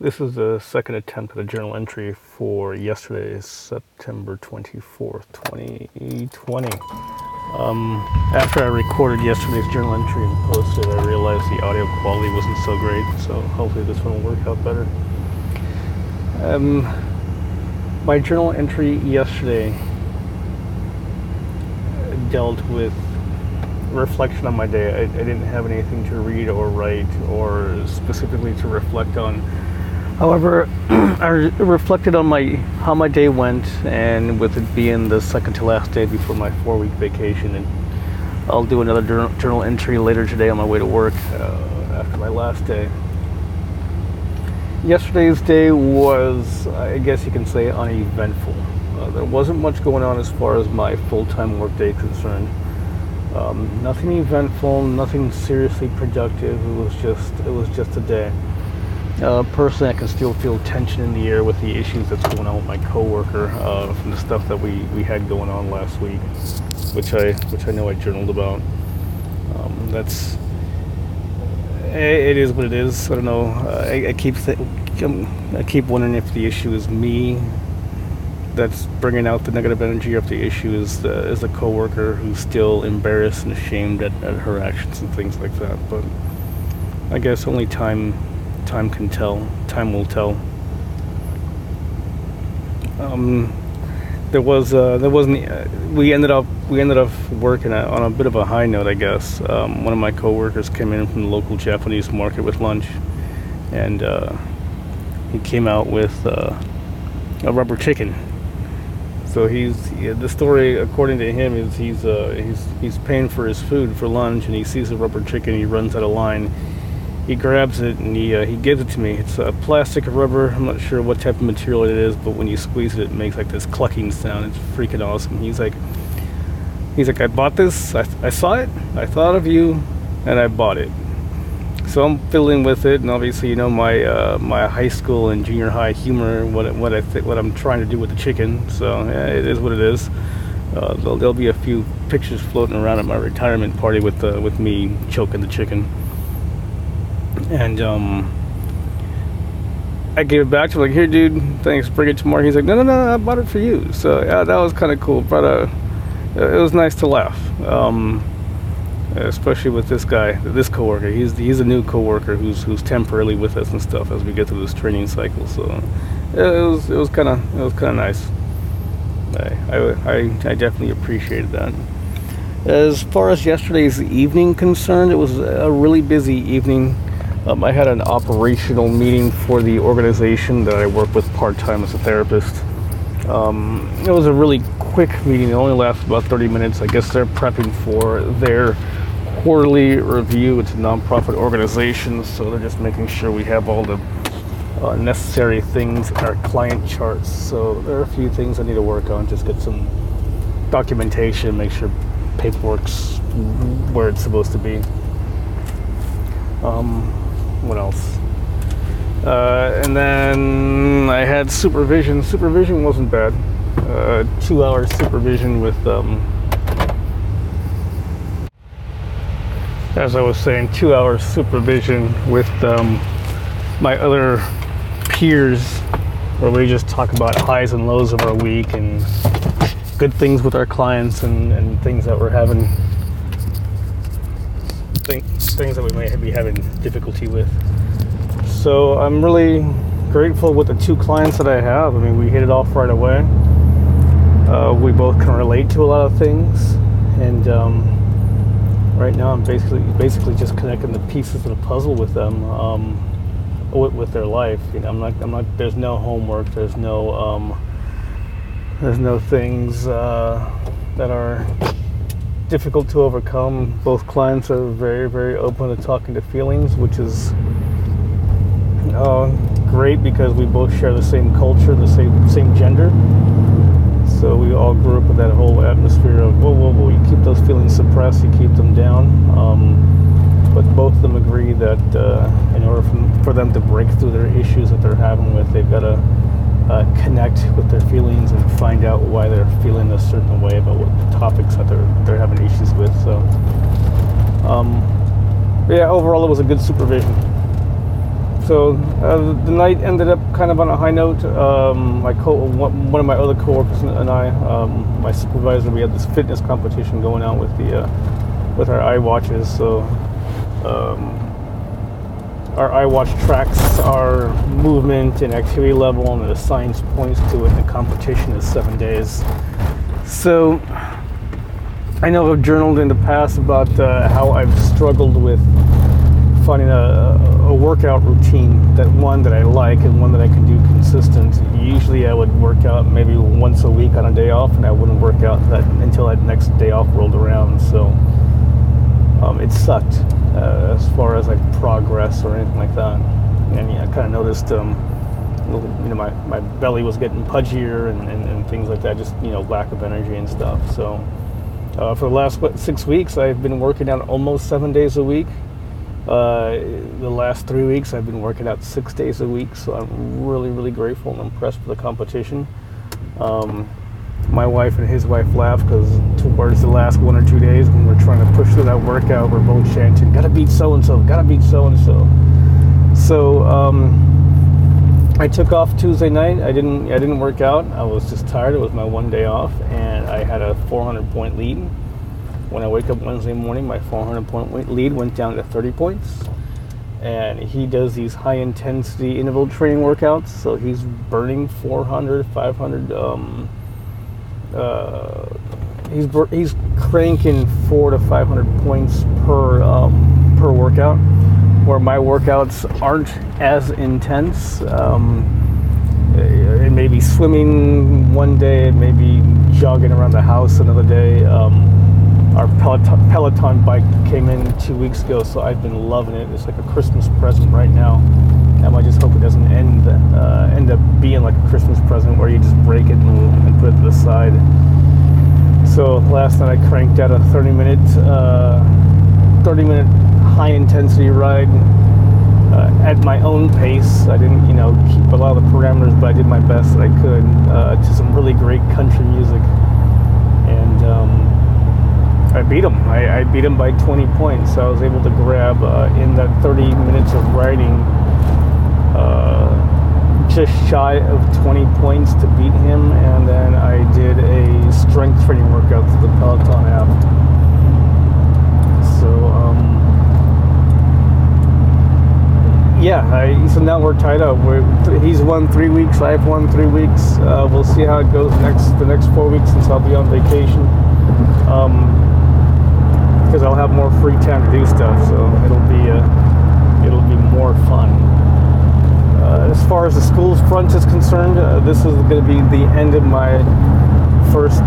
This is the second attempt at a journal entry for yesterday, September 24th, 2020. Um, after I recorded yesterday's journal entry and posted, I realized the audio quality wasn't so great, so hopefully this one will work out better. Um, my journal entry yesterday dealt with reflection on my day. I, I didn't have anything to read or write or specifically to reflect on However, I reflected on my how my day went, and with it being the second to last day before my four-week vacation, and I'll do another journal, entry later today on my way to work uh, after my last day. Yesterday's day was, I guess you can say, uneventful. Uh, there wasn't much going on as far as my full-time workday concerned. Um, nothing eventful, nothing seriously productive. It was just, it was just a day. Uh, personally, I can still feel tension in the air with the issues that's going on with my coworker uh, from the stuff that we, we had going on last week, which I which I know I journaled about. Um, that's it is what it is. I don't know. I, I keep th- I keep wondering if the issue is me that's bringing out the negative energy, or if the issue is the is the coworker who's still embarrassed and ashamed at, at her actions and things like that. But I guess only time time can tell. Time will tell. Um, there was uh, there wasn't. Uh, we ended up we ended up working on a bit of a high note, I guess. Um, one of my coworkers came in from the local Japanese market with lunch, and uh, he came out with uh, a rubber chicken. So he's yeah, the story, according to him, is he's uh, he's he's paying for his food for lunch, and he sees a rubber chicken. He runs out of line he grabs it and he, uh, he gives it to me. It's a plastic rubber. I'm not sure what type of material it is, but when you squeeze it, it makes like this clucking sound. It's freaking awesome. He's like, he's like, I bought this. I, I saw it. I thought of you, and I bought it. So I'm fiddling with it, and obviously, you know my uh, my high school and junior high humor, what what I th- what I'm trying to do with the chicken. So yeah, it is what it is. Uh, there'll, there'll, be a few pictures floating around at my retirement party with uh, with me choking the chicken and um, I gave it back to him like, here, dude, thanks, bring it tomorrow. He's like, no, no, no, I bought it for you. So yeah, that was kind of cool. But uh, it was nice to laugh, um, especially with this guy, this coworker. He's he's a new coworker who's who's temporarily with us and stuff as we get through this training cycle. So it was it was kind of it was kind of nice. I, I I definitely appreciated that. As far as yesterday's evening concerned, it was a really busy evening. Um, I had an operational meeting for the organization that I work with part time as a therapist. Um, it was a really quick meeting, it only lasted about 30 minutes. I guess they're prepping for their quarterly review. It's a nonprofit organization, so they're just making sure we have all the uh, necessary things in our client charts. So there are a few things I need to work on, just get some documentation, make sure paperwork's where it's supposed to be. Um, what else? Uh, and then I had supervision. Supervision wasn't bad. Uh, two hours supervision with, um, as I was saying, two hours supervision with um, my other peers, where we just talk about highs and lows of our week and good things with our clients and, and things that we're having things that we may be having difficulty with. So I'm really grateful with the two clients that I have. I mean, we hit it off right away. Uh, we both can relate to a lot of things, and um, right now I'm basically basically just connecting the pieces of the puzzle with them, um, with, with, their life. You know, I'm not I'm not. There's no homework. There's no um, there's no things uh, that are difficult to overcome. Both clients are very, very open to talking to feelings, which is uh, great because we both share the same culture, the same same gender. So we all grew up with that whole atmosphere of whoa, whoa, whoa! You keep those feelings suppressed, you keep them down. Um, but both of them agree that uh, in order for, for them to break through their issues that they're having with, they've got to uh, connect with their feelings and find out why they're feeling a certain way about what the topics that they're they're having issues with. So, um, yeah, overall it was a good supervision. so uh, the night ended up kind of on a high note. Um, my co- one of my other coworkers and I, um, my supervisor, we had this fitness competition going on with the uh, with our iWatches. So um, our iWatch tracks our movement and activity level, and the science points to it. The competition is seven days. So I know I've journaled in the past about uh, how I've struggled with finding a, a, workout routine that one that I like and one that I can do consistent. Usually, I would work out maybe once a week on a day off, and I wouldn't work out that until that next day off rolled around. So um, it sucked uh, as far as like progress or anything like that. And yeah, I kind of noticed. Um, little, you know, my, my belly was getting pudgier and, and, and things like that, just, you know, lack of energy and stuff. So, uh, for the last what, six weeks, I've been working out almost seven days a week. Uh, the last three weeks, I've been working out six days a week, so I'm really, really grateful and impressed with the competition. Um, my wife and his wife laugh because towards the last one or two days, when we're trying to push through that workout, we're both chanting, "Gotta beat so and so! Gotta beat so and so!" So um, I took off Tuesday night. I didn't. I didn't work out. I was just tired. It was my one day off, and I had a 400 point lead when I wake up Wednesday morning, my 400 point lead went down to 30 points. And he does these high intensity interval training workouts. So he's burning 400, 500. Um, uh, he's he's cranking four to 500 points per um, per workout. Where my workouts aren't as intense. Um, it may be swimming one day, it may be jogging around the house another day. Um, our Peloton, Peloton bike came in two weeks ago, so I've been loving it. It's like a Christmas present right now. And I just hope it doesn't end uh, end up being like a Christmas present where you just break it and, and, put it to the side. So last night I cranked out a 30 minute uh, 30 minute high intensity ride uh, at my own pace. I didn't, you know, keep a lot of the parameters, but I did my best that I could uh, to some really great country music. And um, I beat him. I, I, beat him by 20 points. So I was able to grab uh, in that 30 minutes of riding uh, just shy of 20 points to beat him. And then I did a strength training workout for the Peloton app. So, um, yeah, I, so now we're tied up. We're, he's won three weeks. I've won three weeks. Uh, we'll see how it goes next the next four weeks since I'll be on vacation. Um, because I'll have more free time to do stuff. So it'll be uh, it'll be more fun. Uh, as far as the school's front is concerned, uh, this is going to be the end of my first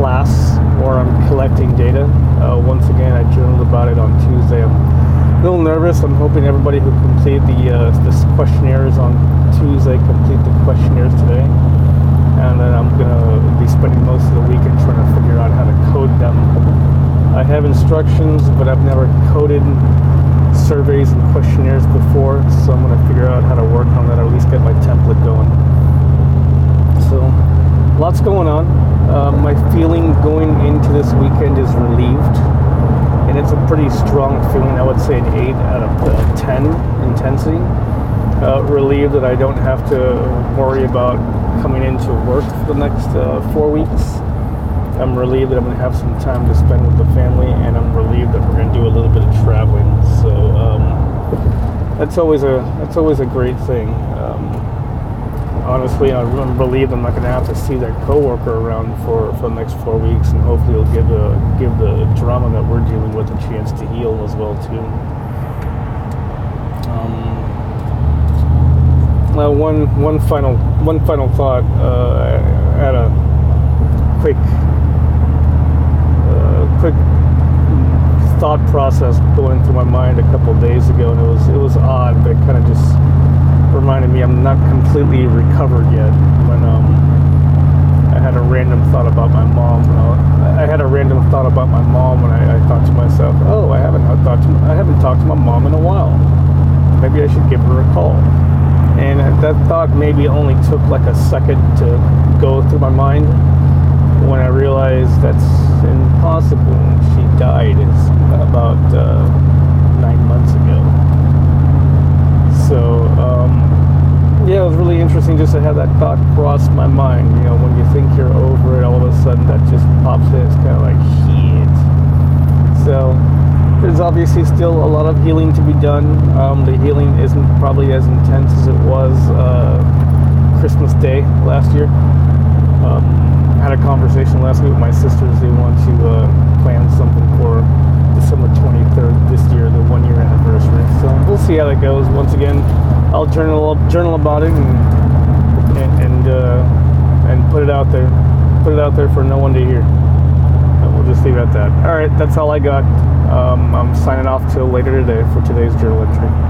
class where I'm collecting data. Uh, once again, I journaled about it on Tuesday. I'm a little nervous. I'm hoping everybody who completed the uh, this questionnaires on Tuesday complete the questionnaires today and then I'm gonna be spending most of the weekend trying to figure out how to code them I have instructions, but I've never coded surveys and questionnaires before, so I'm to figure out how to work on that, or at least get my template going. So, lots going on. Uh, my feeling going into this weekend is relieved, and it's a pretty strong feeling. I would say an 8 out of uh, 10 intensity. Uh, relieved that I don't have to worry about coming into work for the next uh, four weeks I'm relieved that I'm going to have some time to spend with the family, and I'm relieved that we're going to do a little bit of traveling. So um, that's always a that's always a great thing. Um, honestly, I'm relieved I'm not going to have to see that coworker around for, for the next four weeks, and hopefully it'll give the give the drama that we're dealing with a chance to heal as well too. Um, uh, one one final one final thought. Uh, I had a quick quick thought process going through my mind a couple days ago, and it was it was odd, but it kind of just reminded me I'm not completely recovered yet. When um, I had a random thought about my mom. I had a random thought about my mom, and I, I thought to myself, "Oh, I haven't thought to, I haven't talked to my mom in a while. Maybe I should give her a call." And that thought maybe only took like a second to go through my mind when I realized that's impossible. Died about uh, nine months ago. So um, yeah, it was really interesting just to have that thought cross my mind. You know, when you think you're over it, all of a sudden that just pops in. It's kind of like shit. So there's obviously still a lot of healing to be done. Um, the healing isn't probably as intense as it was uh, Christmas Day last year. Um, had a conversation last week with my sisters. They want to uh, plan something for December 23rd this year, the one year anniversary. So we'll see how that goes. Once again, I'll journal journal about it and and and, uh, and put it out there. Put it out there for no one to hear. And we'll just leave it at that. All right, that's all I got. Um, I'm signing off till later today for today's journal entry.